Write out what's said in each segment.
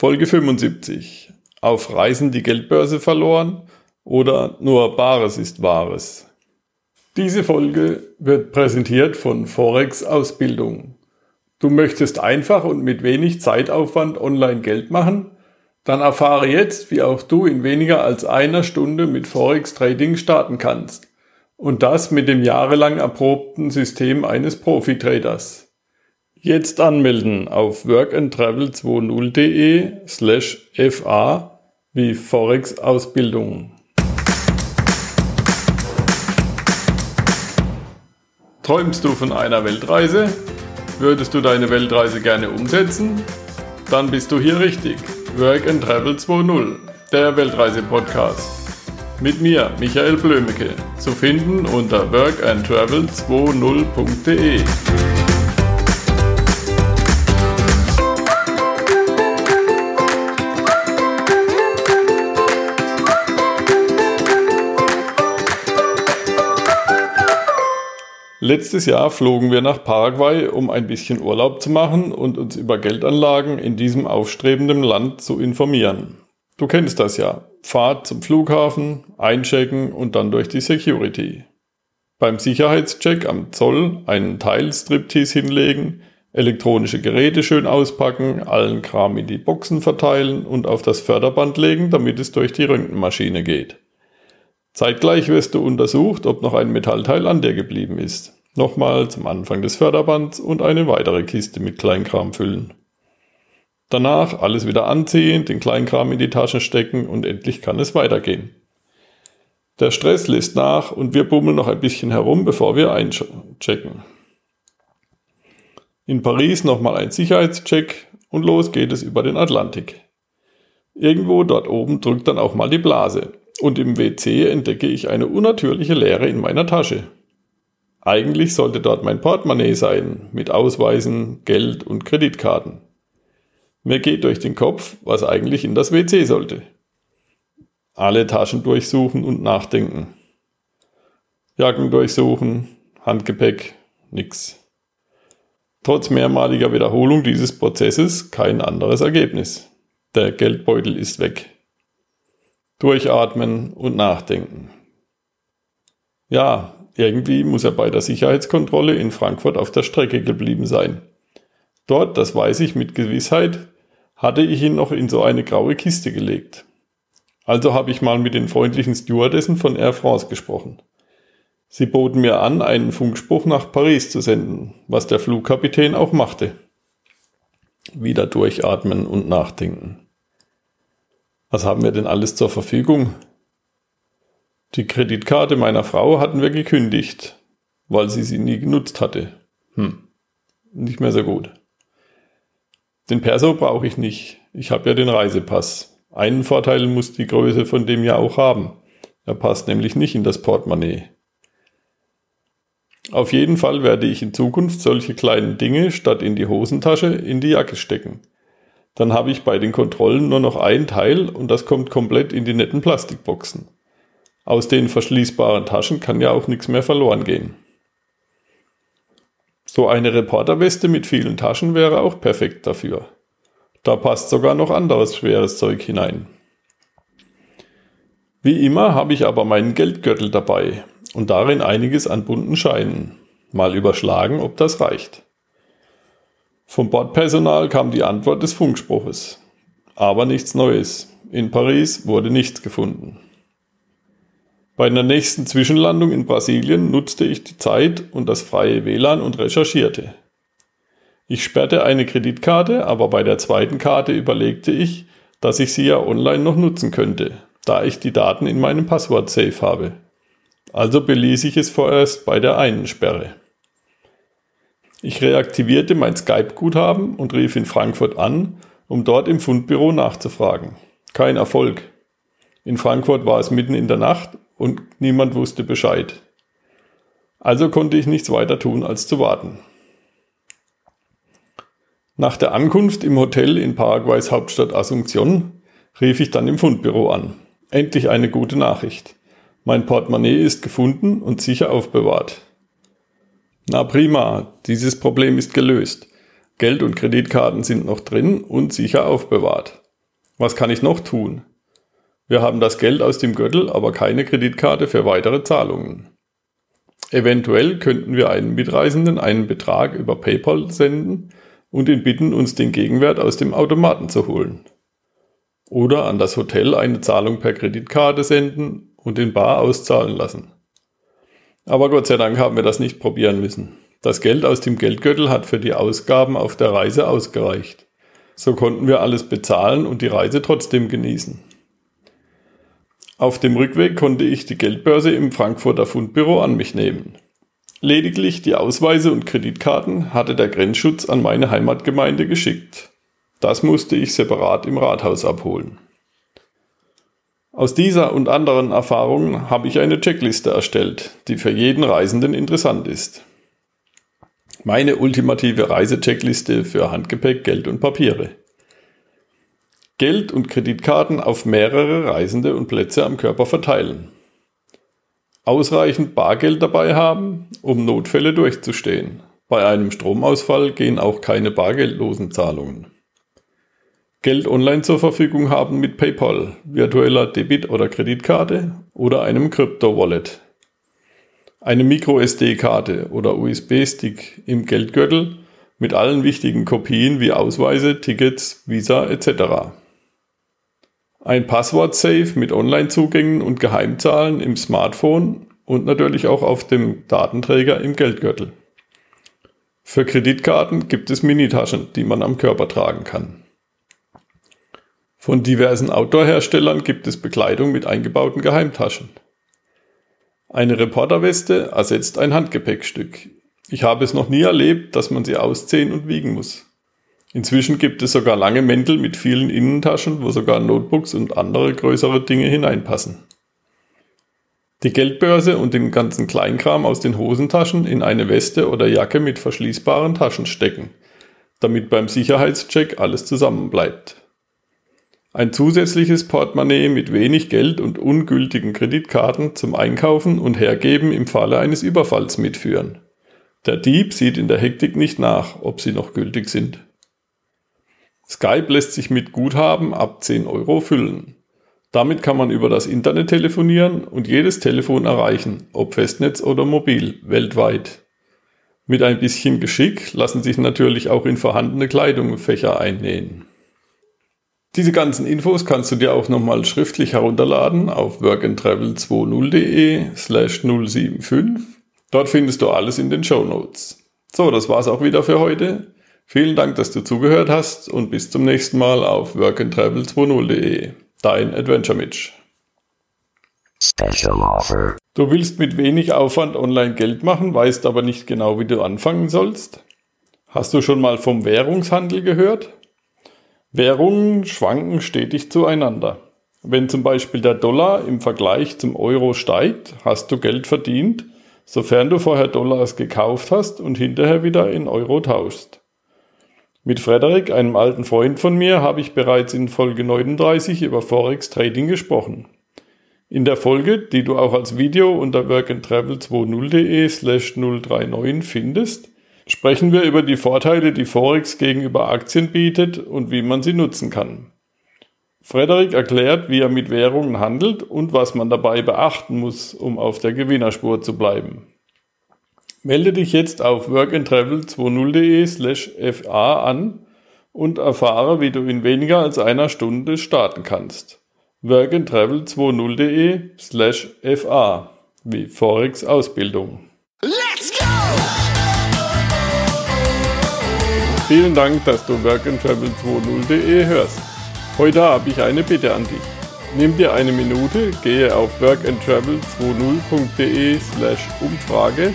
Folge 75. Auf Reisen die Geldbörse verloren oder nur Bares ist Wahres. Diese Folge wird präsentiert von Forex Ausbildung. Du möchtest einfach und mit wenig Zeitaufwand online Geld machen? Dann erfahre jetzt, wie auch du in weniger als einer Stunde mit Forex Trading starten kannst. Und das mit dem jahrelang erprobten System eines Profi-Traders. Jetzt anmelden auf workandtravel20.de slash fa wie Forex Ausbildung. Träumst du von einer Weltreise? Würdest du deine Weltreise gerne umsetzen? Dann bist du hier richtig. Work and Travel 2.0, der Weltreise-Podcast. Mit mir, Michael Blömecke, zu finden unter workandtravel20.de. Letztes Jahr flogen wir nach Paraguay, um ein bisschen Urlaub zu machen und uns über Geldanlagen in diesem aufstrebenden Land zu informieren. Du kennst das ja. Fahrt zum Flughafen, einchecken und dann durch die Security. Beim Sicherheitscheck am Zoll einen Teilstriptease hinlegen, elektronische Geräte schön auspacken, allen Kram in die Boxen verteilen und auf das Förderband legen, damit es durch die Röntgenmaschine geht. Zeitgleich wirst du untersucht, ob noch ein Metallteil an dir geblieben ist. Nochmal zum Anfang des Förderbands und eine weitere Kiste mit Kleinkram füllen. Danach alles wieder anziehen, den Kleinkram in die Tasche stecken und endlich kann es weitergehen. Der Stress lässt nach und wir bummeln noch ein bisschen herum, bevor wir einchecken. In Paris nochmal ein Sicherheitscheck und los geht es über den Atlantik. Irgendwo dort oben drückt dann auch mal die Blase und im WC entdecke ich eine unnatürliche Leere in meiner Tasche. Eigentlich sollte dort mein Portemonnaie sein, mit Ausweisen, Geld und Kreditkarten. Mir geht durch den Kopf, was eigentlich in das WC sollte. Alle Taschen durchsuchen und nachdenken. Jacken durchsuchen, Handgepäck, nix. Trotz mehrmaliger Wiederholung dieses Prozesses kein anderes Ergebnis. Der Geldbeutel ist weg. Durchatmen und nachdenken. Ja, irgendwie muss er bei der Sicherheitskontrolle in Frankfurt auf der Strecke geblieben sein. Dort, das weiß ich mit Gewissheit, hatte ich ihn noch in so eine graue Kiste gelegt. Also habe ich mal mit den freundlichen Stewardessen von Air France gesprochen. Sie boten mir an, einen Funkspruch nach Paris zu senden, was der Flugkapitän auch machte. Wieder durchatmen und nachdenken. Was haben wir denn alles zur Verfügung? Die Kreditkarte meiner Frau hatten wir gekündigt, weil sie sie nie genutzt hatte. Hm, nicht mehr so gut. Den Perso brauche ich nicht. Ich habe ja den Reisepass. Einen Vorteil muss die Größe von dem ja auch haben. Er passt nämlich nicht in das Portemonnaie. Auf jeden Fall werde ich in Zukunft solche kleinen Dinge statt in die Hosentasche in die Jacke stecken. Dann habe ich bei den Kontrollen nur noch ein Teil und das kommt komplett in die netten Plastikboxen. Aus den verschließbaren Taschen kann ja auch nichts mehr verloren gehen. So eine Reporterweste mit vielen Taschen wäre auch perfekt dafür. Da passt sogar noch anderes schweres Zeug hinein. Wie immer habe ich aber meinen Geldgürtel dabei und darin einiges an bunten Scheinen. Mal überschlagen, ob das reicht. Vom Bordpersonal kam die Antwort des Funkspruches. Aber nichts Neues. In Paris wurde nichts gefunden. Bei der nächsten Zwischenlandung in Brasilien nutzte ich die Zeit und das freie WLAN und recherchierte. Ich sperrte eine Kreditkarte, aber bei der zweiten Karte überlegte ich, dass ich sie ja online noch nutzen könnte, da ich die Daten in meinem Passwort-Safe habe. Also beließ ich es vorerst bei der einen Sperre. Ich reaktivierte mein Skype-Guthaben und rief in Frankfurt an, um dort im Fundbüro nachzufragen. Kein Erfolg. In Frankfurt war es mitten in der Nacht und niemand wusste Bescheid. Also konnte ich nichts weiter tun, als zu warten. Nach der Ankunft im Hotel in Paraguays Hauptstadt Asunción rief ich dann im Fundbüro an. Endlich eine gute Nachricht. Mein Portemonnaie ist gefunden und sicher aufbewahrt. Na prima, dieses Problem ist gelöst. Geld und Kreditkarten sind noch drin und sicher aufbewahrt. Was kann ich noch tun? Wir haben das Geld aus dem Gürtel, aber keine Kreditkarte für weitere Zahlungen. Eventuell könnten wir einem Mitreisenden einen Betrag über PayPal senden und ihn bitten, uns den Gegenwert aus dem Automaten zu holen. Oder an das Hotel eine Zahlung per Kreditkarte senden und in Bar auszahlen lassen. Aber Gott sei Dank haben wir das nicht probieren müssen. Das Geld aus dem Geldgürtel hat für die Ausgaben auf der Reise ausgereicht. So konnten wir alles bezahlen und die Reise trotzdem genießen. Auf dem Rückweg konnte ich die Geldbörse im Frankfurter Fundbüro an mich nehmen. Lediglich die Ausweise und Kreditkarten hatte der Grenzschutz an meine Heimatgemeinde geschickt. Das musste ich separat im Rathaus abholen. Aus dieser und anderen Erfahrungen habe ich eine Checkliste erstellt, die für jeden Reisenden interessant ist. Meine ultimative Reisecheckliste für Handgepäck, Geld und Papiere. Geld und Kreditkarten auf mehrere Reisende und Plätze am Körper verteilen. Ausreichend Bargeld dabei haben, um Notfälle durchzustehen. Bei einem Stromausfall gehen auch keine bargeldlosen Zahlungen. Geld online zur Verfügung haben mit PayPal, virtueller Debit- oder Kreditkarte oder einem Krypto-Wallet eine MicroSD-Karte oder USB-Stick im Geldgürtel mit allen wichtigen Kopien wie Ausweise, Tickets, Visa etc. Ein Passwort-Safe mit Online-Zugängen und Geheimzahlen im Smartphone und natürlich auch auf dem Datenträger im Geldgürtel. Für Kreditkarten gibt es Minitaschen, die man am Körper tragen kann. Von diversen Outdoor-Herstellern gibt es Bekleidung mit eingebauten Geheimtaschen. Eine Reporterweste ersetzt ein Handgepäckstück. Ich habe es noch nie erlebt, dass man sie ausziehen und wiegen muss. Inzwischen gibt es sogar lange Mäntel mit vielen Innentaschen, wo sogar Notebooks und andere größere Dinge hineinpassen. Die Geldbörse und den ganzen Kleinkram aus den Hosentaschen in eine Weste oder Jacke mit verschließbaren Taschen stecken, damit beim Sicherheitscheck alles zusammenbleibt. Ein zusätzliches Portemonnaie mit wenig Geld und ungültigen Kreditkarten zum Einkaufen und Hergeben im Falle eines Überfalls mitführen. Der Dieb sieht in der Hektik nicht nach, ob sie noch gültig sind. Skype lässt sich mit Guthaben ab 10 Euro füllen. Damit kann man über das Internet telefonieren und jedes Telefon erreichen, ob Festnetz oder mobil, weltweit. Mit ein bisschen Geschick lassen sich natürlich auch in vorhandene Kleidung Fächer einnähen. Diese ganzen Infos kannst du dir auch nochmal schriftlich herunterladen auf workandtravel20.de slash 075. Dort findest du alles in den Show Notes. So, das war's auch wieder für heute. Vielen Dank, dass du zugehört hast und bis zum nächsten Mal auf workandtravel20.de. Dein Adventure Mitch. Special Offer. Du willst mit wenig Aufwand online Geld machen, weißt aber nicht genau, wie du anfangen sollst? Hast du schon mal vom Währungshandel gehört? Währungen schwanken stetig zueinander. Wenn zum Beispiel der Dollar im Vergleich zum Euro steigt, hast du Geld verdient, sofern du vorher Dollars gekauft hast und hinterher wieder in Euro tauschst. Mit Frederik, einem alten Freund von mir, habe ich bereits in Folge 39 über Forex Trading gesprochen. In der Folge, die du auch als Video unter workandtravel20.de slash 039 findest, sprechen wir über die Vorteile, die Forex gegenüber Aktien bietet und wie man sie nutzen kann. Frederik erklärt, wie er mit Währungen handelt und was man dabei beachten muss, um auf der Gewinnerspur zu bleiben. Melde dich jetzt auf workandtravel20.de slash fa an und erfahre, wie du in weniger als einer Stunde starten kannst. workandtravel20.de slash fa wie Forex Ausbildung. Vielen Dank, dass du workandtravel20.de hörst. Heute habe ich eine Bitte an dich. Nimm dir eine Minute, gehe auf workandtravel20.de slash Umfrage,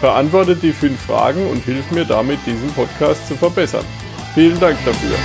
beantworte die fünf Fragen und hilf mir damit, diesen Podcast zu verbessern. Vielen Dank dafür.